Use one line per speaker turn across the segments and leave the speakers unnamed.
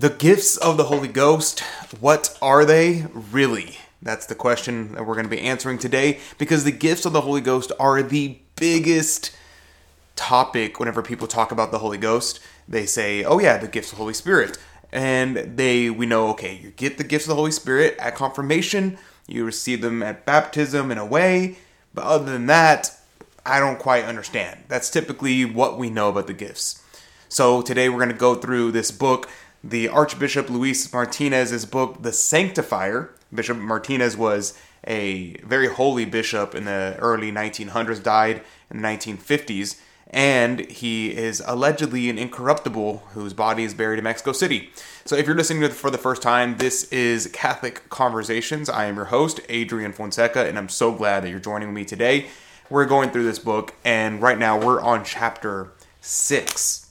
The gifts of the Holy Ghost, what are they really? That's the question that we're going to be answering today because the gifts of the Holy Ghost are the biggest topic whenever people talk about the Holy Ghost. They say, "Oh yeah, the gifts of the Holy Spirit." And they we know, okay, you get the gifts of the Holy Spirit at confirmation, you receive them at baptism in a way, but other than that, I don't quite understand. That's typically what we know about the gifts. So today we're going to go through this book the Archbishop Luis Martinez's book, The Sanctifier. Bishop Martinez was a very holy bishop in the early 1900s, died in the 1950s, and he is allegedly an incorruptible whose body is buried in Mexico City. So, if you're listening to for the first time, this is Catholic Conversations. I am your host, Adrian Fonseca, and I'm so glad that you're joining me today. We're going through this book, and right now we're on chapter six.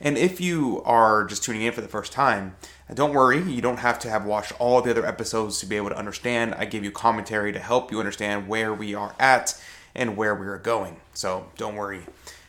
And if you are just tuning in for the first time, don't worry, you don't have to have watched all the other episodes to be able to understand. I give you commentary to help you understand where we are at and where we are going. So don't worry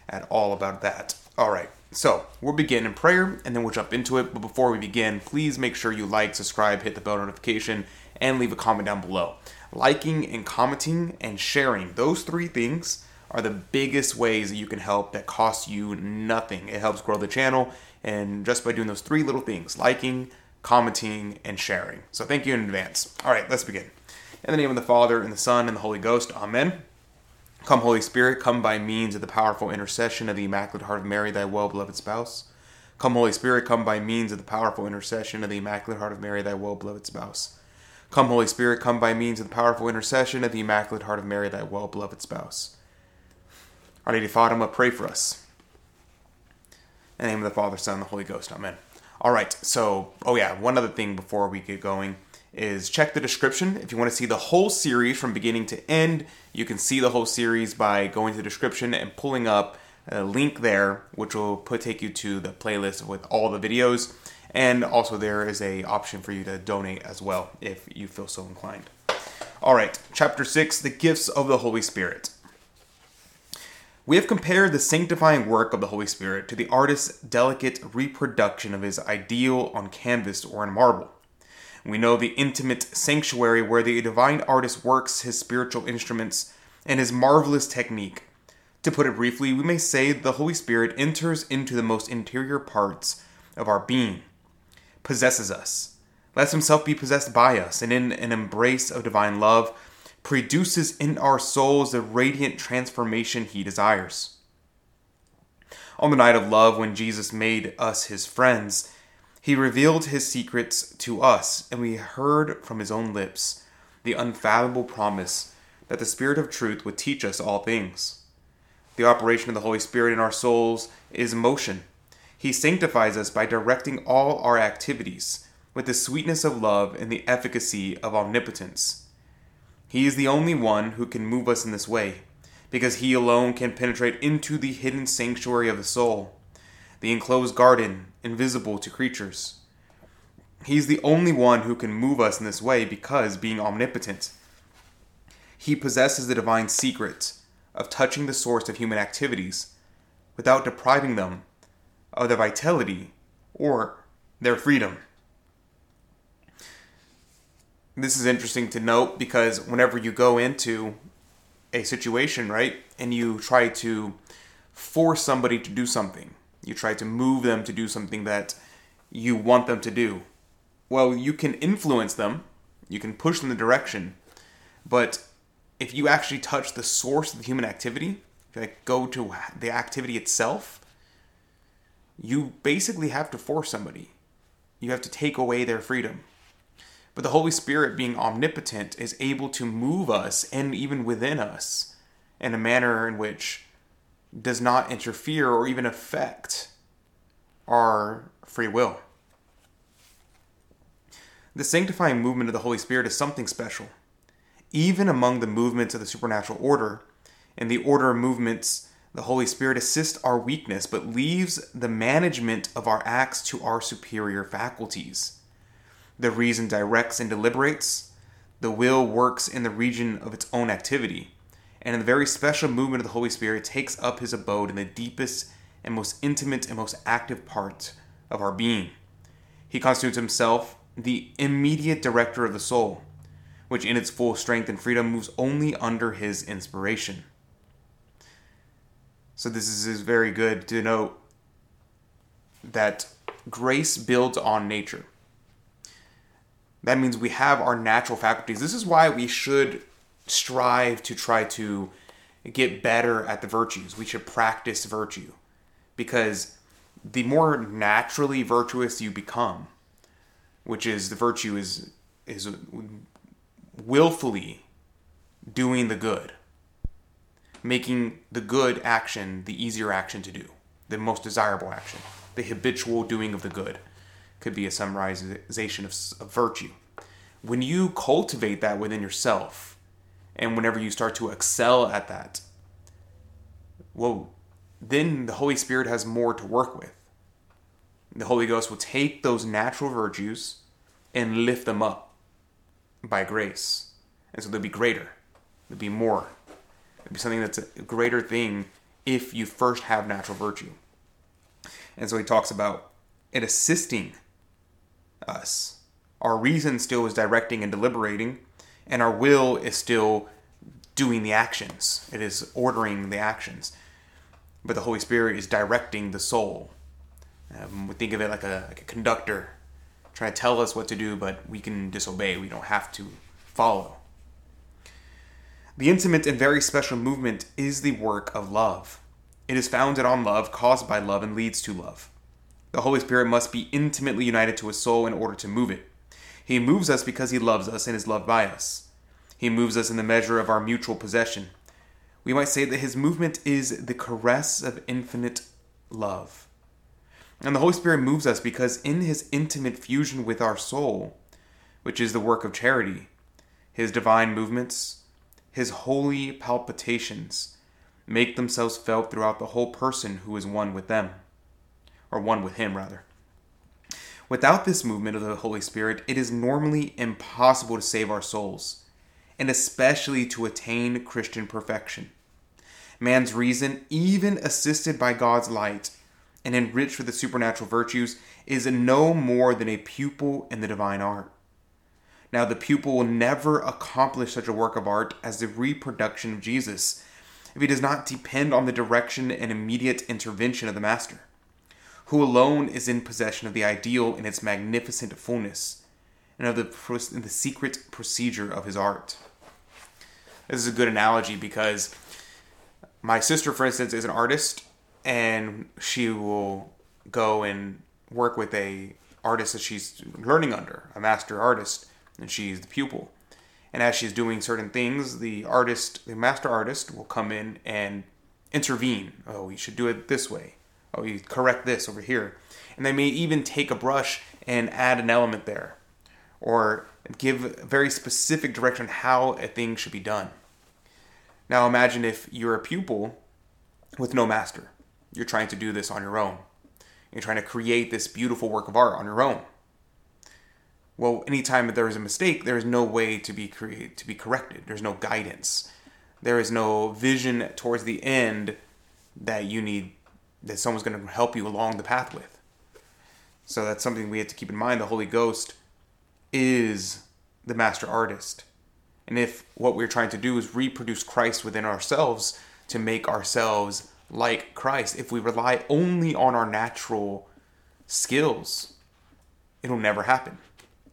at all about that. All right, so we'll begin in prayer and then we'll jump into it. But before we begin, please make sure you like, subscribe, hit the bell notification, and leave a comment down below. Liking and commenting and sharing, those three things are the biggest ways that you can help that cost you nothing. It helps grow the channel, and just by doing those three little things liking, commenting, and sharing. So thank you in advance. All right, let's begin. In the name of the Father, and the Son, and the Holy Ghost, Amen. Come, Holy Spirit, come by means of the powerful intercession of the Immaculate Heart of Mary, thy well beloved spouse. Come, Holy Spirit, come by means of the powerful intercession of the Immaculate Heart of Mary, thy well beloved spouse. Come, Holy Spirit, come by means of the powerful intercession of the Immaculate Heart of Mary, thy well beloved spouse. Our Lady Fatima, pray for us. In the name of the Father, Son, and the Holy Ghost. Amen. All right, so, oh yeah, one other thing before we get going is check the description. If you want to see the whole series from beginning to end, you can see the whole series by going to the description and pulling up a link there, which will put take you to the playlist with all the videos. And also there is a option for you to donate as well if you feel so inclined. All right, chapter 6, the gifts of the Holy Spirit. We have compared the sanctifying work of the Holy Spirit to the artist's delicate reproduction of his ideal on canvas or in marble. We know the intimate sanctuary where the divine artist works his spiritual instruments and his marvelous technique. To put it briefly, we may say the Holy Spirit enters into the most interior parts of our being, possesses us, lets himself be possessed by us, and in an embrace of divine love, produces in our souls the radiant transformation he desires. On the night of love, when Jesus made us his friends, he revealed his secrets to us, and we heard from his own lips the unfathomable promise that the Spirit of truth would teach us all things. The operation of the Holy Spirit in our souls is motion. He sanctifies us by directing all our activities with the sweetness of love and the efficacy of omnipotence. He is the only one who can move us in this way, because He alone can penetrate into the hidden sanctuary of the soul, the enclosed garden, invisible to creatures. He is the only one who can move us in this way because, being omnipotent, He possesses the divine secret of touching the source of human activities without depriving them of their vitality or their freedom this is interesting to note because whenever you go into a situation, right, and you try to force somebody to do something, you try to move them to do something that you want them to do. Well, you can influence them, you can push them in the direction, but if you actually touch the source of the human activity, like go to the activity itself, you basically have to force somebody. You have to take away their freedom. But the Holy Spirit, being omnipotent, is able to move us and even within us in a manner in which does not interfere or even affect our free will. The sanctifying movement of the Holy Spirit is something special. Even among the movements of the supernatural order, in the order of movements, the Holy Spirit assists our weakness but leaves the management of our acts to our superior faculties. The reason directs and deliberates. The will works in the region of its own activity. And in the very special movement of the Holy Spirit takes up his abode in the deepest and most intimate and most active part of our being. He constitutes himself the immediate director of the soul, which in its full strength and freedom moves only under his inspiration. So, this is very good to note that grace builds on nature. That means we have our natural faculties. This is why we should strive to try to get better at the virtues. We should practice virtue because the more naturally virtuous you become, which is the virtue is is willfully doing the good, making the good action the easier action to do, the most desirable action, the habitual doing of the good could be a summarization of, of virtue. When you cultivate that within yourself, and whenever you start to excel at that, well, then the Holy Spirit has more to work with. The Holy Ghost will take those natural virtues and lift them up by grace. And so they'll be greater, they'll be more. It'll be something that's a greater thing if you first have natural virtue. And so he talks about it assisting us. Our reason still is directing and deliberating, and our will is still doing the actions. It is ordering the actions. But the Holy Spirit is directing the soul. Um, we think of it like a, like a conductor trying to tell us what to do, but we can disobey. We don't have to follow. The intimate and very special movement is the work of love. It is founded on love, caused by love, and leads to love. The Holy Spirit must be intimately united to a soul in order to move it. He moves us because he loves us and is loved by us. He moves us in the measure of our mutual possession. We might say that his movement is the caress of infinite love. And the Holy Spirit moves us because in his intimate fusion with our soul, which is the work of charity, his divine movements, his holy palpitations make themselves felt throughout the whole person who is one with them or one with Him, rather. Without this movement of the Holy Spirit, it is normally impossible to save our souls, and especially to attain Christian perfection. Man's reason, even assisted by God's light and enriched with the supernatural virtues, is no more than a pupil in the divine art. Now, the pupil will never accomplish such a work of art as the reproduction of Jesus if he does not depend on the direction and immediate intervention of the Master who alone is in possession of the ideal in its magnificent fullness, and of the, the secret procedure of his art. This is a good analogy because my sister, for instance, is an artist, and she will go and work with a artist that she's learning under, a master artist, and she's the pupil. And as she's doing certain things, the artist, the master artist, will come in and intervene. Oh, you should do it this way oh, you correct this over here. And they may even take a brush and add an element there or give very specific direction how a thing should be done. Now imagine if you're a pupil with no master. You're trying to do this on your own. You're trying to create this beautiful work of art on your own. Well, anytime that there is a mistake, there is no way to be create, to be corrected. There's no guidance. There is no vision towards the end that you need that someone's going to help you along the path with. So that's something we have to keep in mind. The Holy Ghost is the master artist. And if what we're trying to do is reproduce Christ within ourselves to make ourselves like Christ, if we rely only on our natural skills, it'll never happen.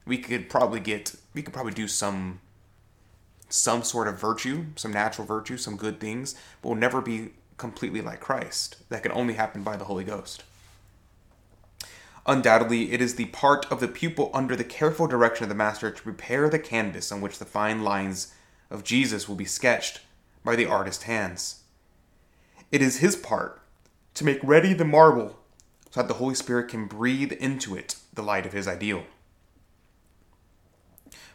We could probably get we could probably do some some sort of virtue, some natural virtue, some good things, but we'll never be completely like Christ. That can only happen by the Holy Ghost. Undoubtedly, it is the part of the pupil under the careful direction of the master to prepare the canvas on which the fine lines of Jesus will be sketched by the artist's hands. It is his part to make ready the marble so that the Holy Spirit can breathe into it the light of his ideal.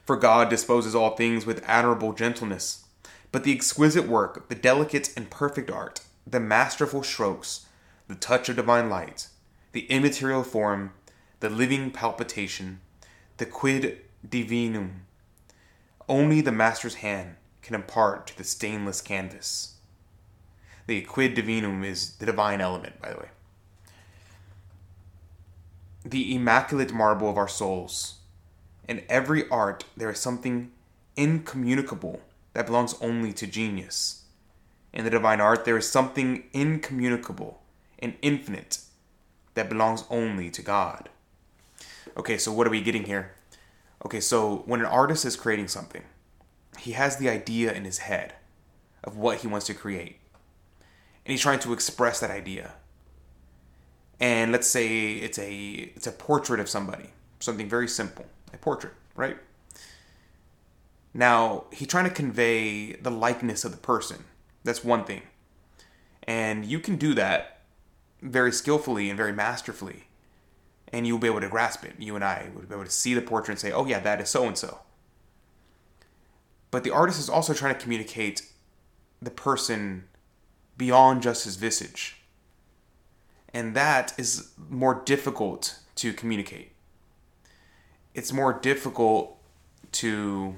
For God disposes all things with admirable gentleness, but the exquisite work, the delicate and perfect art, the masterful strokes, the touch of divine light, the immaterial form, the living palpitation, the quid divinum. Only the master's hand can impart to the stainless canvas. The quid divinum is the divine element, by the way. the immaculate marble of our souls. In every art, there is something incommunicable that belongs only to genius. In the divine art, there is something incommunicable and infinite that belongs only to God. Okay, so what are we getting here? Okay, so when an artist is creating something, he has the idea in his head of what he wants to create. And he's trying to express that idea. And let's say it's a it's a portrait of somebody, something very simple, a portrait, right? Now, he's trying to convey the likeness of the person. That's one thing. And you can do that very skillfully and very masterfully. And you'll be able to grasp it. You and I would be able to see the portrait and say, oh, yeah, that is so and so. But the artist is also trying to communicate the person beyond just his visage. And that is more difficult to communicate. It's more difficult to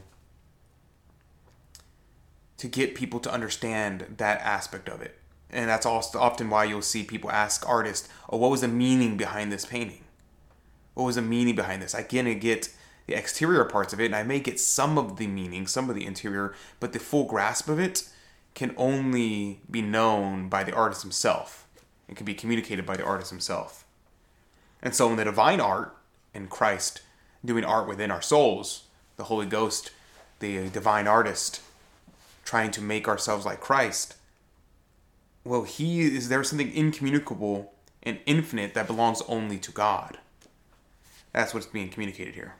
to get people to understand that aspect of it. And that's also often why you'll see people ask artists, "Oh, what was the meaning behind this painting? What was the meaning behind this?" I can get the exterior parts of it, and I may get some of the meaning, some of the interior, but the full grasp of it can only be known by the artist himself. It can be communicated by the artist himself. And so, in the divine art, in Christ doing art within our souls, the Holy Ghost, the divine artist, trying to make ourselves like Christ, well, he is there something incommunicable and infinite that belongs only to God. That's what's being communicated here.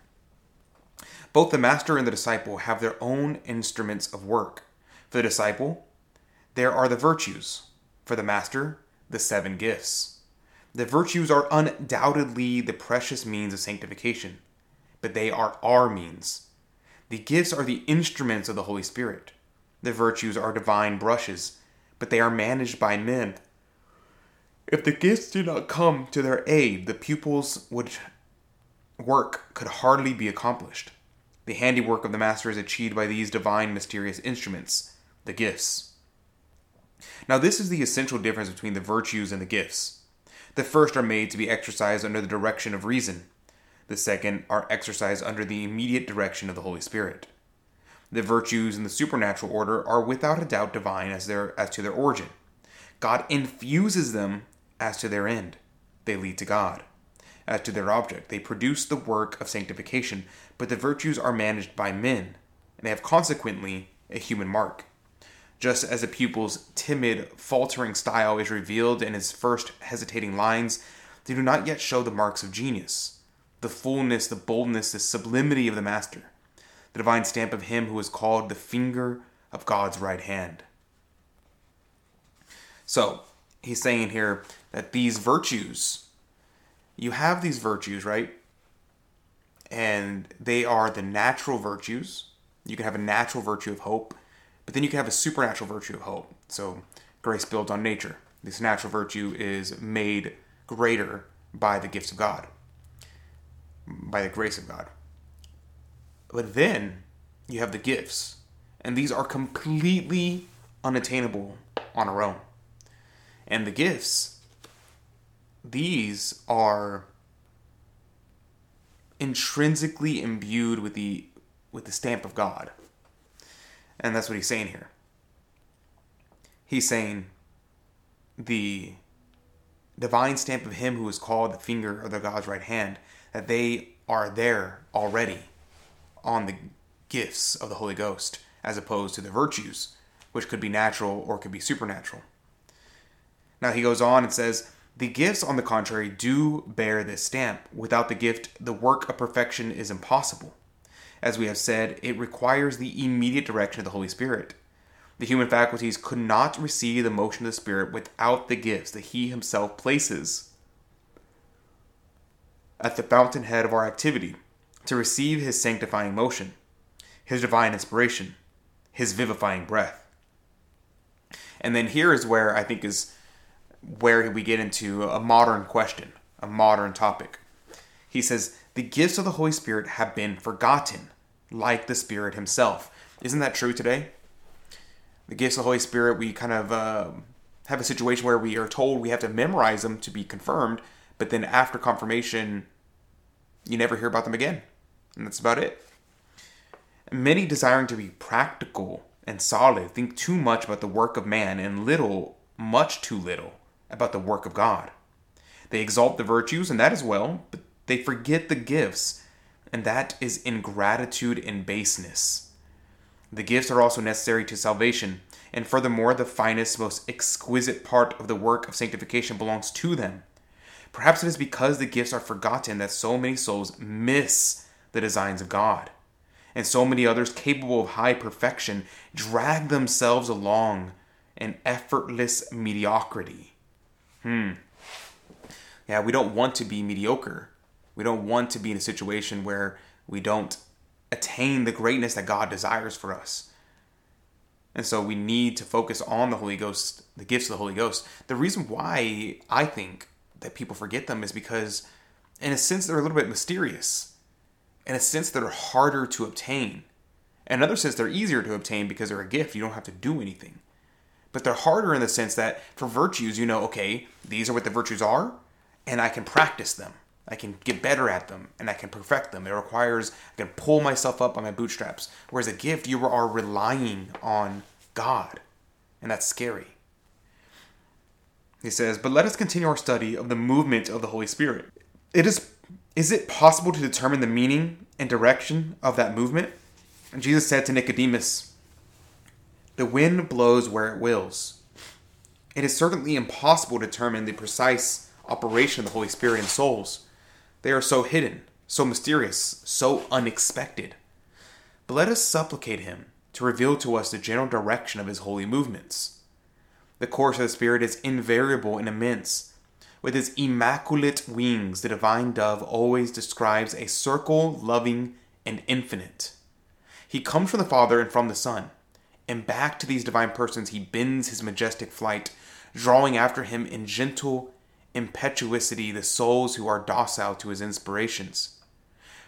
Both the master and the disciple have their own instruments of work. For the disciple, there are the virtues. For the master, the seven gifts. The virtues are undoubtedly the precious means of sanctification, but they are our means. The gifts are the instruments of the Holy Spirit. The virtues are divine brushes, but they are managed by men. If the gifts do not come to their aid, the pupils' would work could hardly be accomplished. The handiwork of the master is achieved by these divine mysterious instruments, the gifts. Now, this is the essential difference between the virtues and the gifts. The first are made to be exercised under the direction of reason, the second are exercised under the immediate direction of the Holy Spirit. The virtues in the supernatural order are without a doubt divine as, their, as to their origin. God infuses them as to their end. They lead to God. As to their object, they produce the work of sanctification, but the virtues are managed by men, and they have consequently a human mark. Just as a pupil's timid, faltering style is revealed in his first hesitating lines, they do not yet show the marks of genius, the fullness, the boldness, the sublimity of the master the divine stamp of him who is called the finger of God's right hand. So, he's saying here that these virtues, you have these virtues, right? And they are the natural virtues. You can have a natural virtue of hope, but then you can have a supernatural virtue of hope. So, grace builds on nature. This natural virtue is made greater by the gifts of God, by the grace of God. But then you have the gifts, and these are completely unattainable on our own. And the gifts, these are intrinsically imbued with the with the stamp of God. And that's what he's saying here. He's saying the divine stamp of him who is called the finger of the God's right hand, that they are there already on the gifts of the Holy Ghost as opposed to the virtues, which could be natural or could be supernatural. Now he goes on and says, The gifts, on the contrary, do bear this stamp. Without the gift, the work of perfection is impossible. As we have said, it requires the immediate direction of the Holy Spirit. The human faculties could not receive the motion of the Spirit without the gifts that He Himself places at the fountainhead of our activity to receive his sanctifying motion, his divine inspiration, his vivifying breath. And then here is where I think is where we get into a modern question, a modern topic. He says, The gifts of the Holy Spirit have been forgotten, like the Spirit Himself. Isn't that true today? The gifts of the Holy Spirit, we kind of uh, have a situation where we are told we have to memorize them to be confirmed, but then after confirmation, you never hear about them again. And that's about it. Many desiring to be practical and solid think too much about the work of man and little, much too little, about the work of God. They exalt the virtues, and that is well, but they forget the gifts, and that is ingratitude and baseness. The gifts are also necessary to salvation, and furthermore, the finest, most exquisite part of the work of sanctification belongs to them. Perhaps it is because the gifts are forgotten that so many souls miss the designs of God, and so many others capable of high perfection drag themselves along in effortless mediocrity. Hmm. Yeah, we don't want to be mediocre. We don't want to be in a situation where we don't attain the greatness that God desires for us. And so we need to focus on the Holy Ghost, the gifts of the Holy Ghost. The reason why I think that people forget them is because, in a sense, they're a little bit mysterious. In a sense, that are harder to obtain. In another sense, they're easier to obtain because they're a gift. You don't have to do anything. But they're harder in the sense that for virtues, you know, okay, these are what the virtues are, and I can practice them. I can get better at them and I can perfect them. It requires I can pull myself up on my bootstraps. Whereas a gift, you are relying on God, and that's scary. He says, "But let us continue our study of the movement of the Holy Spirit. It is is it possible to determine the meaning and direction of that movement?" And Jesus said to Nicodemus, "The wind blows where it wills. It is certainly impossible to determine the precise operation of the Holy Spirit in souls." They are so hidden, so mysterious, so unexpected. But let us supplicate him to reveal to us the general direction of his holy movements. The course of the Spirit is invariable and immense. With his immaculate wings, the divine dove always describes a circle loving and infinite. He comes from the Father and from the Son, and back to these divine persons he bends his majestic flight, drawing after him in gentle impetuosity the souls who are docile to his inspirations.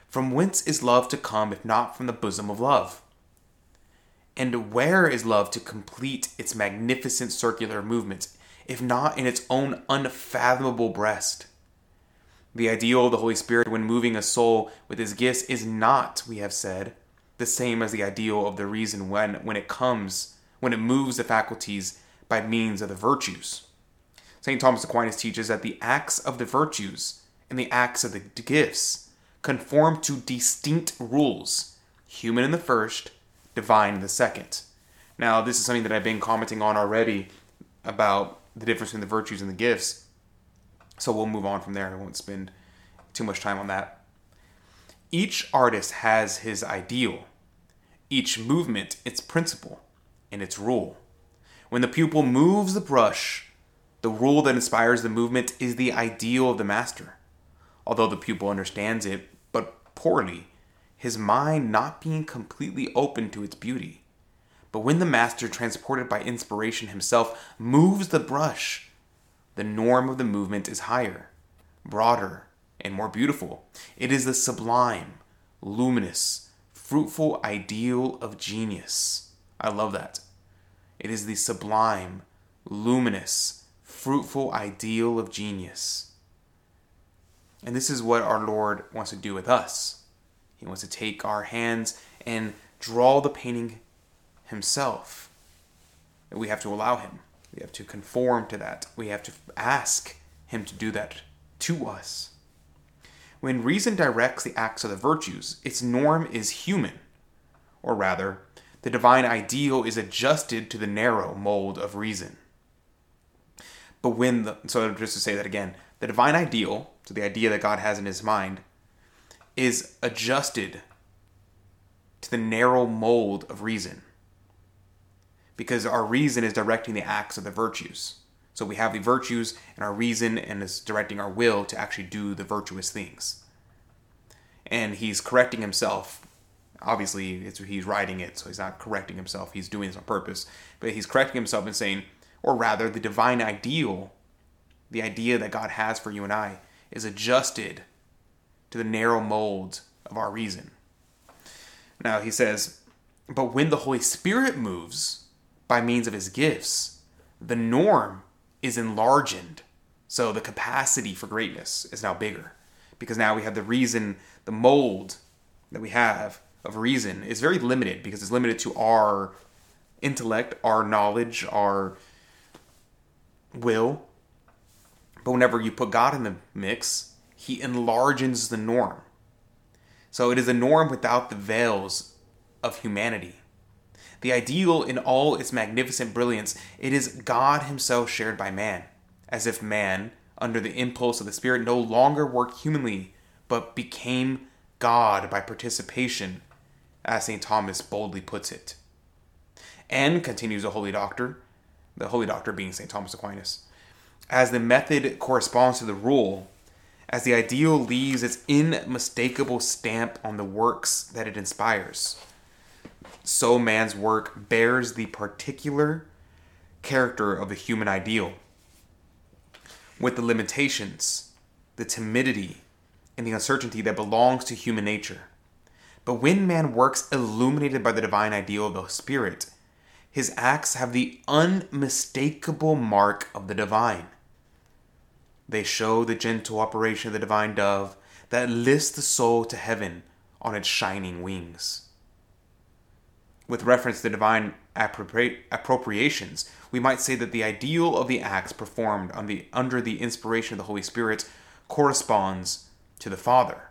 From whence is love to come if not from the bosom of love? And where is love to complete its magnificent circular movements, if not in its own unfathomable breast? The ideal of the Holy Spirit when moving a soul with his gifts is not, we have said, the same as the ideal of the reason when, when it comes, when it moves the faculties by means of the virtues. St. Thomas Aquinas teaches that the acts of the virtues and the acts of the gifts conform to distinct rules, human in the first, divine in the second. Now, this is something that I've been commenting on already about the difference between the virtues and the gifts. So we'll move on from there. I won't spend too much time on that. Each artist has his ideal, each movement its principle and its rule. When the pupil moves the brush the rule that inspires the movement is the ideal of the master. Although the pupil understands it, but poorly, his mind not being completely open to its beauty. But when the master, transported by inspiration himself, moves the brush, the norm of the movement is higher, broader, and more beautiful. It is the sublime, luminous, fruitful ideal of genius. I love that. It is the sublime, luminous, fruitful ideal of genius. And this is what our Lord wants to do with us. He wants to take our hands and draw the painting himself. We have to allow him. We have to conform to that. We have to ask him to do that to us. When reason directs the acts of the virtues, its norm is human. Or rather, the divine ideal is adjusted to the narrow mold of reason. But when the so just to say that again, the divine ideal, so the idea that God has in his mind, is adjusted to the narrow mold of reason. Because our reason is directing the acts of the virtues. So we have the virtues and our reason and is directing our will to actually do the virtuous things. And he's correcting himself. Obviously, he's writing it, so he's not correcting himself. He's doing this on purpose. But he's correcting himself and saying, or rather, the divine ideal, the idea that God has for you and I, is adjusted to the narrow mold of our reason. Now, he says, but when the Holy Spirit moves by means of his gifts, the norm is enlarged. So the capacity for greatness is now bigger because now we have the reason, the mold that we have of reason is very limited because it's limited to our intellect, our knowledge, our will. But whenever you put God in the mix, he enlarges the norm. So it is a norm without the veils of humanity. The ideal in all its magnificent brilliance, it is God himself shared by man, as if man, under the impulse of the Spirit, no longer worked humanly, but became God by participation, as St. Thomas boldly puts it. And, continues the Holy Doctor, the Holy Doctor being St. Thomas Aquinas, as the method corresponds to the rule, as the ideal leaves its unmistakable stamp on the works that it inspires, so man's work bears the particular character of the human ideal, with the limitations, the timidity, and the uncertainty that belongs to human nature. But when man works illuminated by the divine ideal of the Spirit, his acts have the unmistakable mark of the divine. They show the gentle operation of the divine dove that lifts the soul to heaven on its shining wings. With reference to divine appropri- appropriations, we might say that the ideal of the acts performed the, under the inspiration of the Holy Spirit corresponds to the Father.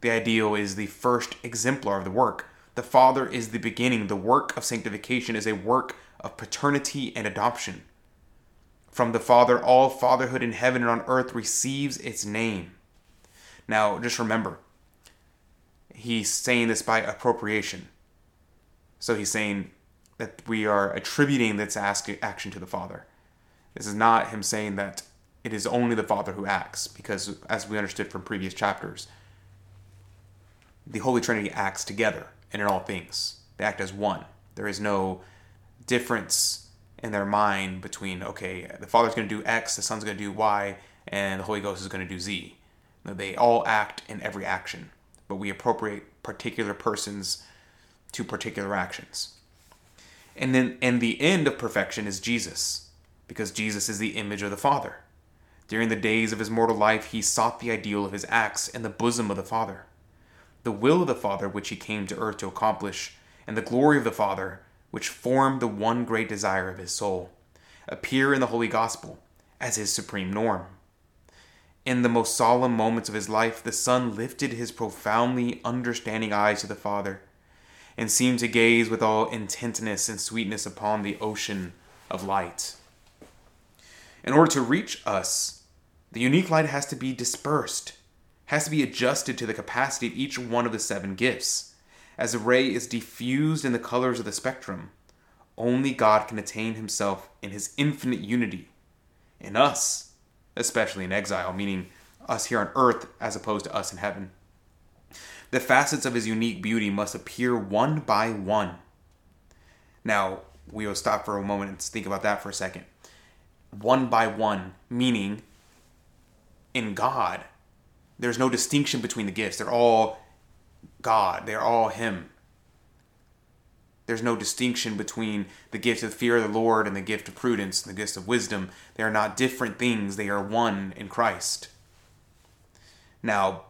The ideal is the first exemplar of the work. The Father is the beginning. The work of sanctification is a work of paternity and adoption. From the Father, all fatherhood in heaven and on earth receives its name. Now, just remember, he's saying this by appropriation. So he's saying that we are attributing this action to the Father. This is not him saying that it is only the Father who acts, because as we understood from previous chapters, the Holy Trinity acts together and in all things. They act as one. There is no difference in their mind between okay, the Father's going to do X, the Son's going to do Y, and the Holy Ghost is going to do Z. No, they all act in every action, but we appropriate particular persons to particular actions. And then, and the end of perfection is Jesus, because Jesus is the image of the Father. During the days of his mortal life, he sought the ideal of his acts in the bosom of the Father. The will of the Father, which he came to earth to accomplish, and the glory of the Father, which formed the one great desire of his soul, appear in the Holy Gospel as his supreme norm. In the most solemn moments of his life, the Son lifted his profoundly understanding eyes to the Father and seemed to gaze with all intentness and sweetness upon the ocean of light. In order to reach us, the unique light has to be dispersed, has to be adjusted to the capacity of each one of the seven gifts as a ray is diffused in the colors of the spectrum, only God can attain himself in his infinite unity. In us, especially in exile, meaning us here on earth as opposed to us in heaven. The facets of his unique beauty must appear one by one. Now, we will stop for a moment and think about that for a second. One by one, meaning in God, there's no distinction between the gifts. They're all God. They're all Him. There's no distinction between the gift of fear of the Lord and the gift of prudence and the gift of wisdom. They are not different things, they are one in Christ. Now,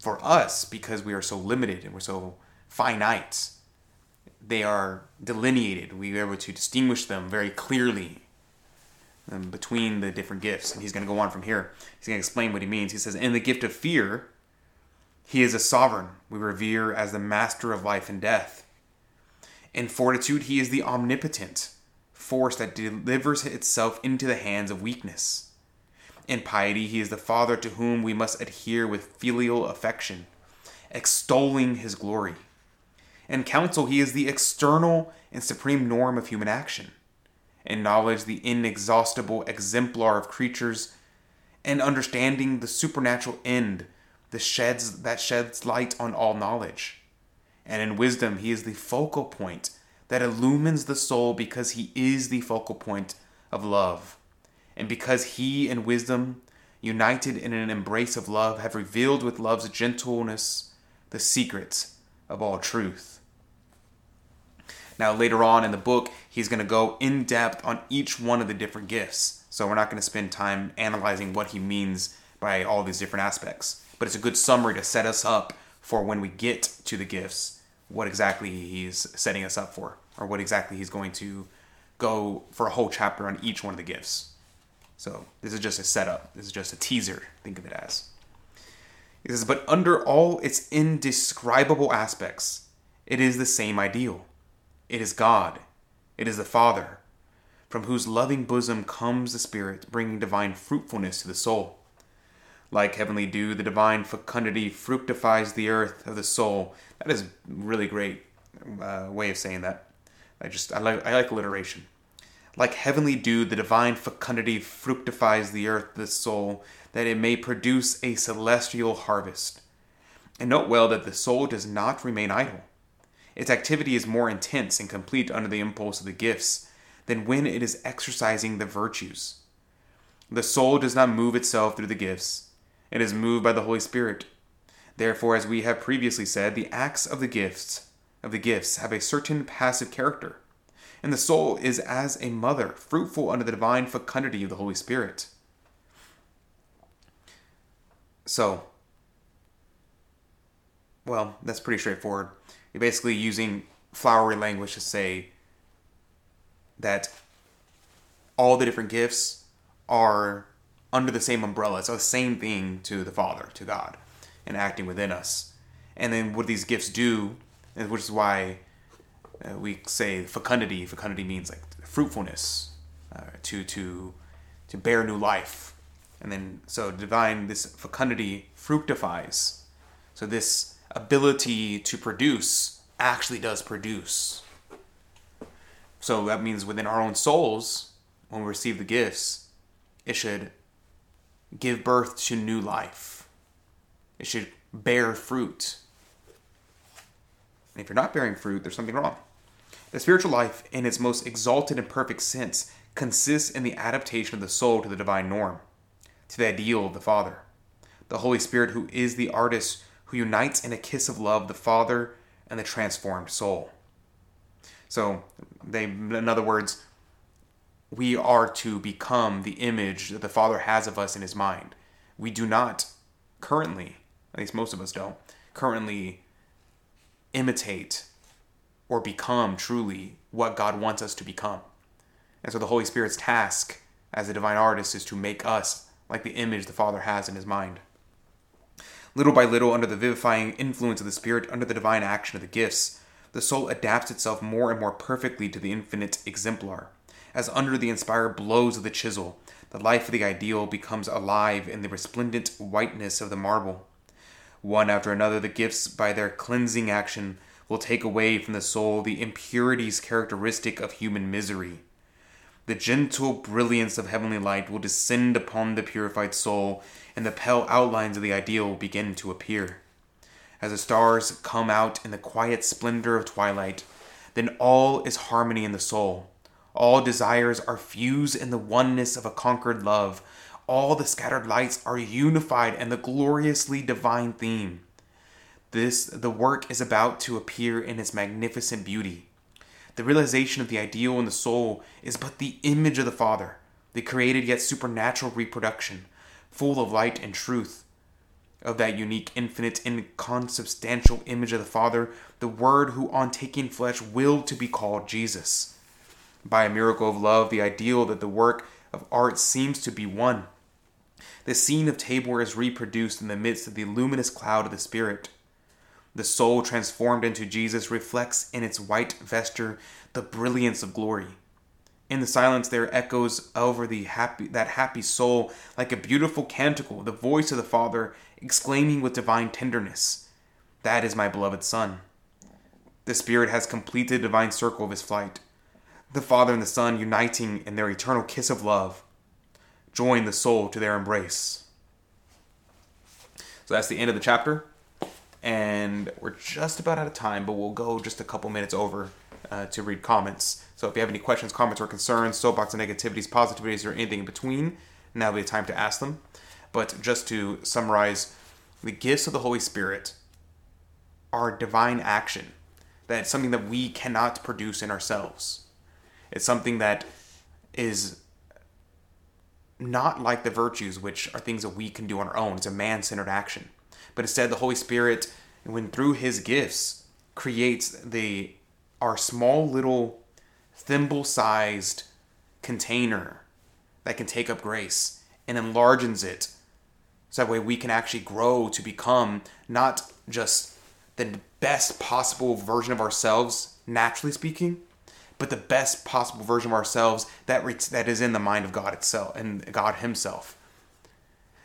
for us, because we are so limited and we're so finite, they are delineated. We are able to distinguish them very clearly um, between the different gifts. And he's going to go on from here. He's going to explain what he means. He says, In the gift of fear, he is a sovereign we revere as the master of life and death. In fortitude, he is the omnipotent force that delivers itself into the hands of weakness. In piety, he is the Father to whom we must adhere with filial affection, extolling his glory. In counsel, he is the external and supreme norm of human action. In knowledge, the inexhaustible exemplar of creatures, and understanding the supernatural end the sheds that sheds light on all knowledge. And in wisdom, he is the focal point that illumines the soul because he is the focal point of love. And because he and wisdom, united in an embrace of love, have revealed with love's gentleness the secrets of all truth. Now, later on in the book, he's going to go in depth on each one of the different gifts. So, we're not going to spend time analyzing what he means by all these different aspects. But it's a good summary to set us up for when we get to the gifts, what exactly he's setting us up for, or what exactly he's going to go for a whole chapter on each one of the gifts. So this is just a setup. This is just a teaser. Think of it as. He says, but under all its indescribable aspects, it is the same ideal. It is God. It is the Father, from whose loving bosom comes the Spirit, bringing divine fruitfulness to the soul. Like heavenly dew, the divine fecundity fructifies the earth of the soul. That is really great uh, way of saying that. I just I like I like alliteration. Like heavenly dew, the divine fecundity fructifies the earth, the soul, that it may produce a celestial harvest. And note well that the soul does not remain idle. Its activity is more intense and complete under the impulse of the gifts than when it is exercising the virtues. The soul does not move itself through the gifts, it is moved by the Holy Spirit. Therefore, as we have previously said, the acts of the gifts of the gifts have a certain passive character, and the soul is as a mother, fruitful under the divine fecundity of the Holy Spirit. So, well, that's pretty straightforward. You're basically using flowery language to say that all the different gifts are under the same umbrella. So the same thing to the Father, to God, and acting within us. And then what these gifts do, which is why uh, we say fecundity. Fecundity means like fruitfulness, uh, to to to bear new life. And then so divine this fecundity fructifies. So this ability to produce actually does produce. So that means within our own souls, when we receive the gifts, it should give birth to new life. It should bear fruit. And if you're not bearing fruit, there's something wrong. The spiritual life, in its most exalted and perfect sense, consists in the adaptation of the soul to the divine norm, to the ideal of the Father. The Holy Spirit, who is the artist who unites in a kiss of love the Father and the transformed soul. So, they, in other words, we are to become the image that the Father has of us in His mind. We do not currently, at least most of us don't, currently imitate or become truly what God wants us to become. And so the Holy Spirit's task as a divine artist is to make us like the image the Father has in His mind. Little by little, under the vivifying influence of the Spirit, under the divine action of the gifts, the soul adapts itself more and more perfectly to the infinite exemplar. As under the inspired blows of the chisel, the life of the ideal becomes alive in the resplendent whiteness of the marble. One after another, the gifts, by their cleansing action, will take away from the soul the impurities characteristic of human misery. The gentle brilliance of heavenly light will descend upon the purified soul and the pale outlines of the ideal will begin to appear. As the stars come out in the quiet splendor of twilight, then all is harmony in the soul. All desires are fused in the oneness of a conquered love. All the scattered lights are unified in the gloriously divine theme. This, the work is about to appear in its magnificent beauty. The realization of the ideal in the soul is but the image of the Father, the created yet supernatural reproduction, full of light and truth. Of that unique, infinite, inconsubstantial image of the Father, the Word who, on taking flesh, willed to be called Jesus. By a miracle of love, the ideal that the work of art seems to be one. The scene of Tabor is reproduced in the midst of the luminous cloud of the Spirit. The soul transformed into Jesus reflects in its white vesture the brilliance of glory. In the silence there echoes over the happy that happy soul like a beautiful canticle, the voice of the Father exclaiming with divine tenderness, That is my beloved Son. The Spirit has completed the divine circle of his flight. The Father and the Son uniting in their eternal kiss of love, join the soul to their embrace. So that's the end of the chapter. And we're just about out of time, but we'll go just a couple minutes over uh, to read comments. So if you have any questions, comments, or concerns, soapbox of negativities, positivities, or anything in between, now will be the time to ask them. But just to summarize, the gifts of the Holy Spirit are divine action. That's something that we cannot produce in ourselves. It's something that is not like the virtues, which are things that we can do on our own. It's a man centered action. But instead, the Holy Spirit, when through his gifts, creates the our small little thimble sized container that can take up grace and enlarges it so that way we can actually grow to become not just the best possible version of ourselves, naturally speaking, but the best possible version of ourselves that re- that is in the mind of God itself and God Himself.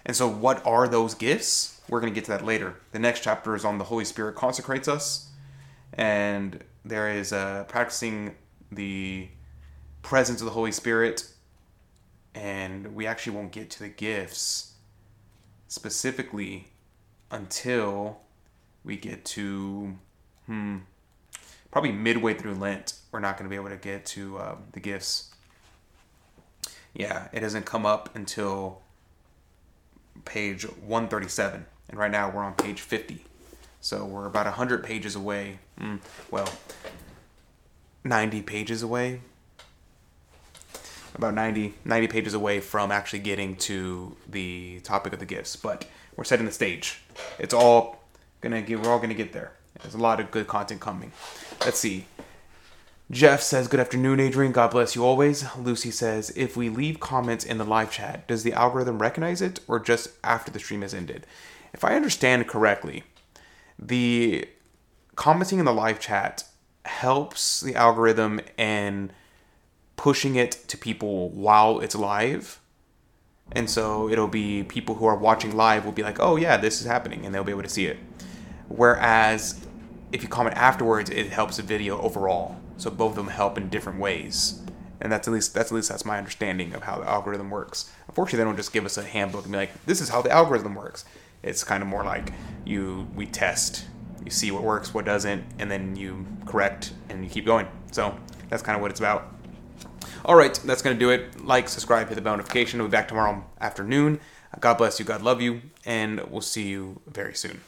And so, what are those gifts? We're going to get to that later. The next chapter is on the Holy Spirit consecrates us, and there is uh, practicing the presence of the Holy Spirit, and we actually won't get to the gifts specifically until we get to hmm probably midway through Lent, we're not going to be able to get to uh, the gifts. Yeah, it doesn't come up until page 137. And right now we're on page 50. So we're about 100 pages away. Mm, well, 90 pages away. About 90, 90 pages away from actually getting to the topic of the gifts. But we're setting the stage. It's all gonna get, we're all gonna get there. There's a lot of good content coming. Let's see. Jeff says, Good afternoon, Adrian. God bless you always. Lucy says, If we leave comments in the live chat, does the algorithm recognize it or just after the stream has ended? If I understand correctly, the commenting in the live chat helps the algorithm in pushing it to people while it's live. And so it'll be people who are watching live will be like, oh, yeah, this is happening, and they'll be able to see it. Whereas if you comment afterwards, it helps the video overall. So both of them help in different ways. And that's at least that's at least that's my understanding of how the algorithm works. Unfortunately, they don't just give us a handbook and be like, "This is how the algorithm works." It's kind of more like you we test, you see what works, what doesn't, and then you correct and you keep going. So that's kind of what it's about. All right, that's gonna do it. Like, subscribe, hit the bell notification. We'll be back tomorrow afternoon. God bless you. God love you, and we'll see you very soon.